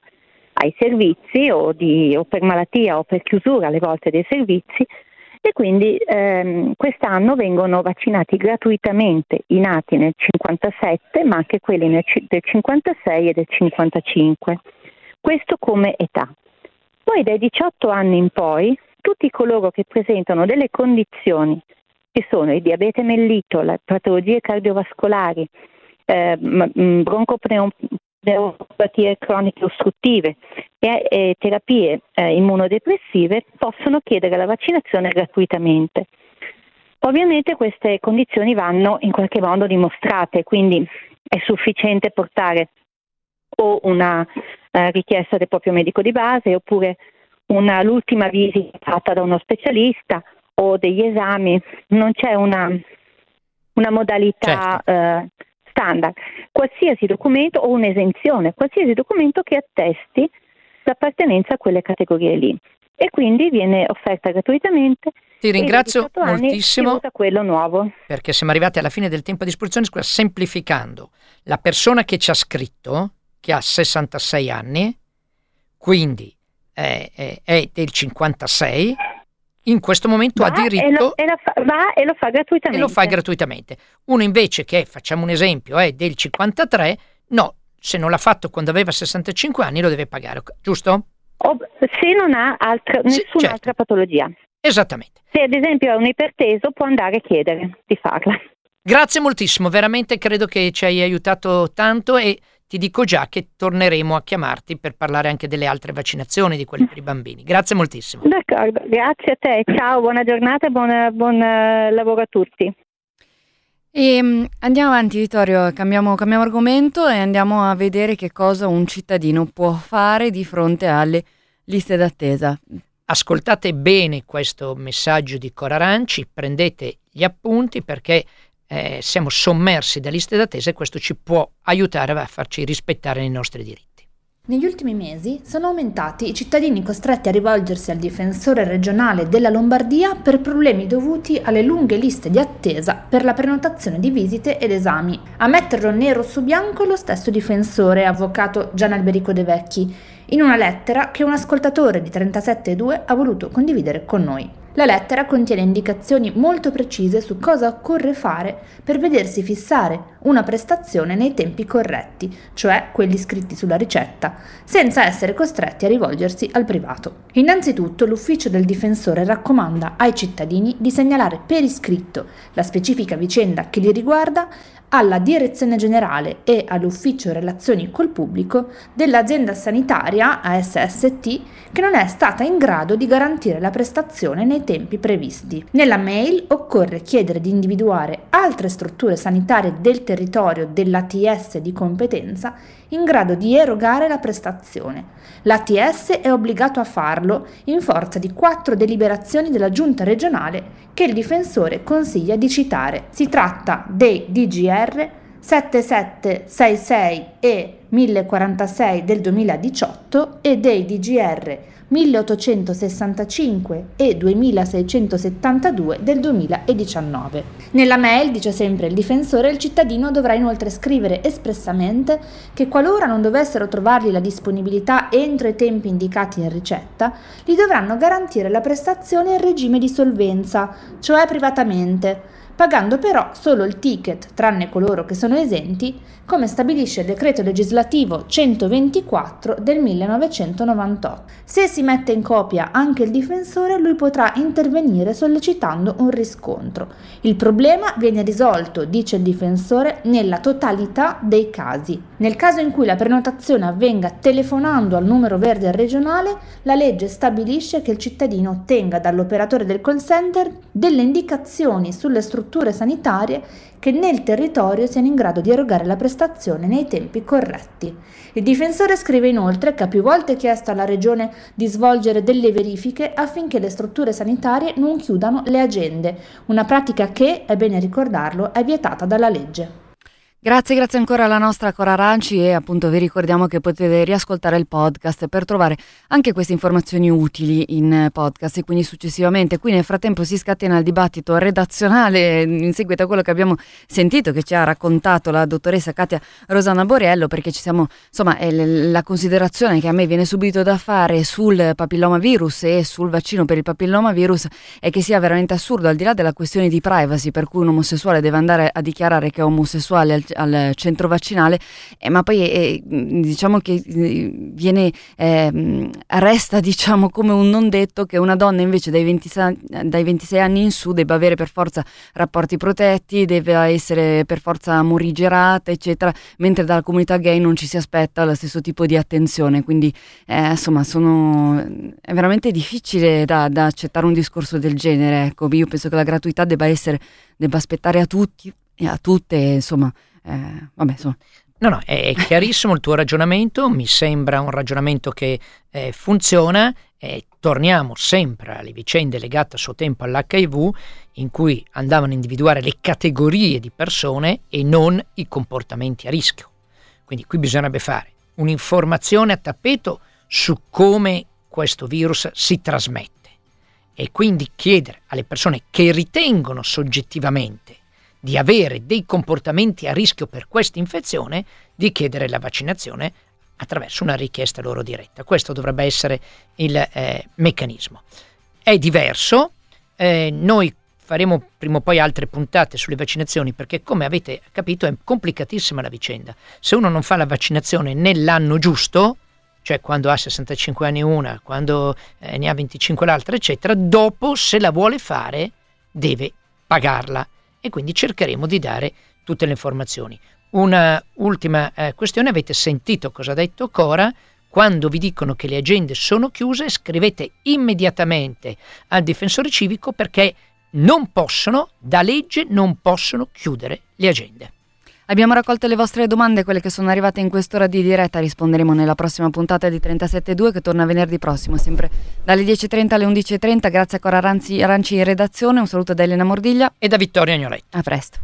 ai servizi o, di- o per malattia o per chiusura alle volte dei servizi e quindi ehm, quest'anno vengono vaccinati gratuitamente i nati nel 57 ma anche quelli nel del 56 e del 55. Questo come età. Poi dai 18 anni in poi tutti coloro che presentano delle condizioni che sono il diabete mellito, le patologie cardiovascolari, eh, broncopneumopatie croniche ostruttive e, e terapie eh, immunodepressive possono chiedere la vaccinazione gratuitamente. Ovviamente queste condizioni vanno in qualche modo dimostrate, quindi è sufficiente portare o una eh, richiesta del proprio medico di base oppure una, l'ultima visita fatta da uno specialista o degli esami, non c'è una, una modalità certo. eh, standard. Qualsiasi documento o un'esenzione, qualsiasi documento che attesti l'appartenenza a quelle categorie lì. E quindi viene offerta gratuitamente. Ti ringrazio moltissimo. quello nuovo. Perché siamo arrivati alla fine del tempo a disposizione, scusa, semplificando. La persona che ci ha scritto, che ha 66 anni, quindi è, è, è del 56, in questo momento va ha diritto... E lo, e fa, va e lo fa gratuitamente. E lo fa gratuitamente. Uno invece che, facciamo un esempio, è del 53, no, se non l'ha fatto quando aveva 65 anni lo deve pagare, giusto? O se non ha altra, nessun'altra sì, certo. patologia. Esattamente. Se ad esempio è un iperteso può andare a chiedere di farla. Grazie moltissimo, veramente credo che ci hai aiutato tanto e ti dico già che torneremo a chiamarti per parlare anche delle altre vaccinazioni di quelle per i bambini. Grazie moltissimo. D'accordo, grazie a te. Ciao, buona giornata e buon, buon uh, lavoro a tutti. E um, andiamo avanti, Vittorio, cambiamo, cambiamo argomento e andiamo a vedere che cosa un cittadino può fare di fronte alle liste d'attesa. Ascoltate bene questo messaggio di Cora Aranci, prendete gli appunti perché eh, siamo sommersi da liste d'attesa e questo ci può aiutare a farci rispettare i nostri diritti. Negli ultimi mesi sono aumentati i cittadini costretti a rivolgersi al difensore regionale della Lombardia per problemi dovuti alle lunghe liste di attesa per la prenotazione di visite ed esami. A metterlo nero su bianco lo stesso difensore, avvocato Gian Alberico De Vecchi, in una lettera che un ascoltatore di 37.2 ha voluto condividere con noi. La lettera contiene indicazioni molto precise su cosa occorre fare per vedersi fissare una prestazione nei tempi corretti, cioè quelli scritti sulla ricetta, senza essere costretti a rivolgersi al privato. Innanzitutto l'ufficio del difensore raccomanda ai cittadini di segnalare per iscritto la specifica vicenda che li riguarda alla Direzione Generale e all'Ufficio Relazioni col Pubblico dell'azienda sanitaria ASST che non è stata in grado di garantire la prestazione nei tempi previsti. Nella mail occorre chiedere di individuare altre strutture sanitarie del territorio dell'ATS di competenza in grado di erogare la prestazione. L'ATS è obbligato a farlo in forza di quattro deliberazioni della Giunta regionale che il difensore consiglia di citare. Si tratta dei DGR 7766 e 1046 del 2018 e dei DGR 1865 e 2672 del 2019. Nella mail, dice sempre il difensore, il cittadino dovrà inoltre scrivere espressamente che qualora non dovessero trovargli la disponibilità entro i tempi indicati in ricetta, gli dovranno garantire la prestazione in regime di solvenza, cioè privatamente, pagando però solo il ticket, tranne coloro che sono esenti, come stabilisce il decreto legislativo 124 del 1998. Se si mette in copia anche il difensore, lui potrà intervenire sollecitando un riscontro. Il problema viene risolto, dice il difensore, nella totalità dei casi. Nel caso in cui la prenotazione avvenga telefonando al numero verde regionale, la legge stabilisce che il cittadino ottenga dall'operatore del call center delle indicazioni sulle strutture sanitarie che nel territorio siano in grado di erogare la prestazione nei tempi corretti. Il difensore scrive inoltre che ha più volte chiesto alla Regione di svolgere delle verifiche affinché le strutture sanitarie non chiudano le agende, una pratica che, è bene ricordarlo, è vietata dalla legge. Grazie, grazie ancora alla nostra Cora Aranci e appunto vi ricordiamo che potete riascoltare il podcast per trovare anche queste informazioni utili in podcast e quindi successivamente. Qui nel frattempo si scatena il dibattito redazionale in seguito a quello che abbiamo sentito che ci ha raccontato la dottoressa Katia Rosanna Boriello perché ci siamo, insomma, la considerazione che a me viene subito da fare sul papillomavirus e sul vaccino per il papillomavirus è che sia veramente assurdo al di là della questione di privacy per cui un omosessuale deve andare a dichiarare che è omosessuale al centro vaccinale, eh, ma poi eh, diciamo che eh, viene, ehm, resta diciamo come un non detto che una donna invece dai 26, dai 26 anni in su debba avere per forza rapporti protetti, deve essere per forza morigerata, eccetera, mentre dalla comunità gay non ci si aspetta lo stesso tipo di attenzione, quindi eh, insomma sono, è veramente difficile da, da accettare un discorso del genere, ecco, io penso che la gratuità debba essere, debba aspettare a tutti e a tutte, insomma, eh, vabbè, insomma. No, no, è chiarissimo il tuo ragionamento, mi sembra un ragionamento che eh, funziona e torniamo sempre alle vicende legate a suo tempo all'HIV in cui andavano a individuare le categorie di persone e non i comportamenti a rischio. Quindi qui bisognerebbe fare un'informazione a tappeto su come questo virus si trasmette e quindi chiedere alle persone che ritengono soggettivamente di avere dei comportamenti a rischio per questa infezione di chiedere la vaccinazione attraverso una richiesta loro diretta. Questo dovrebbe essere il eh, meccanismo. È diverso, eh, noi faremo prima o poi altre puntate sulle vaccinazioni perché come avete capito è complicatissima la vicenda. Se uno non fa la vaccinazione nell'anno giusto, cioè quando ha 65 anni una, quando eh, ne ha 25 l'altra, eccetera, dopo se la vuole fare deve pagarla e quindi cercheremo di dare tutte le informazioni. Una ultima eh, questione, avete sentito cosa ha detto Cora? Quando vi dicono che le agende sono chiuse, scrivete immediatamente al difensore civico perché non possono, da legge, non possono chiudere le agende. Abbiamo raccolto le vostre domande, quelle che sono arrivate in quest'ora di diretta, risponderemo nella prossima puntata di 37.2 che torna venerdì prossimo, sempre dalle 10.30 alle 11.30. Grazie a Cora Aranci, Aranci in redazione, un saluto da Elena Mordiglia e da Vittoria Agnoletti. A presto.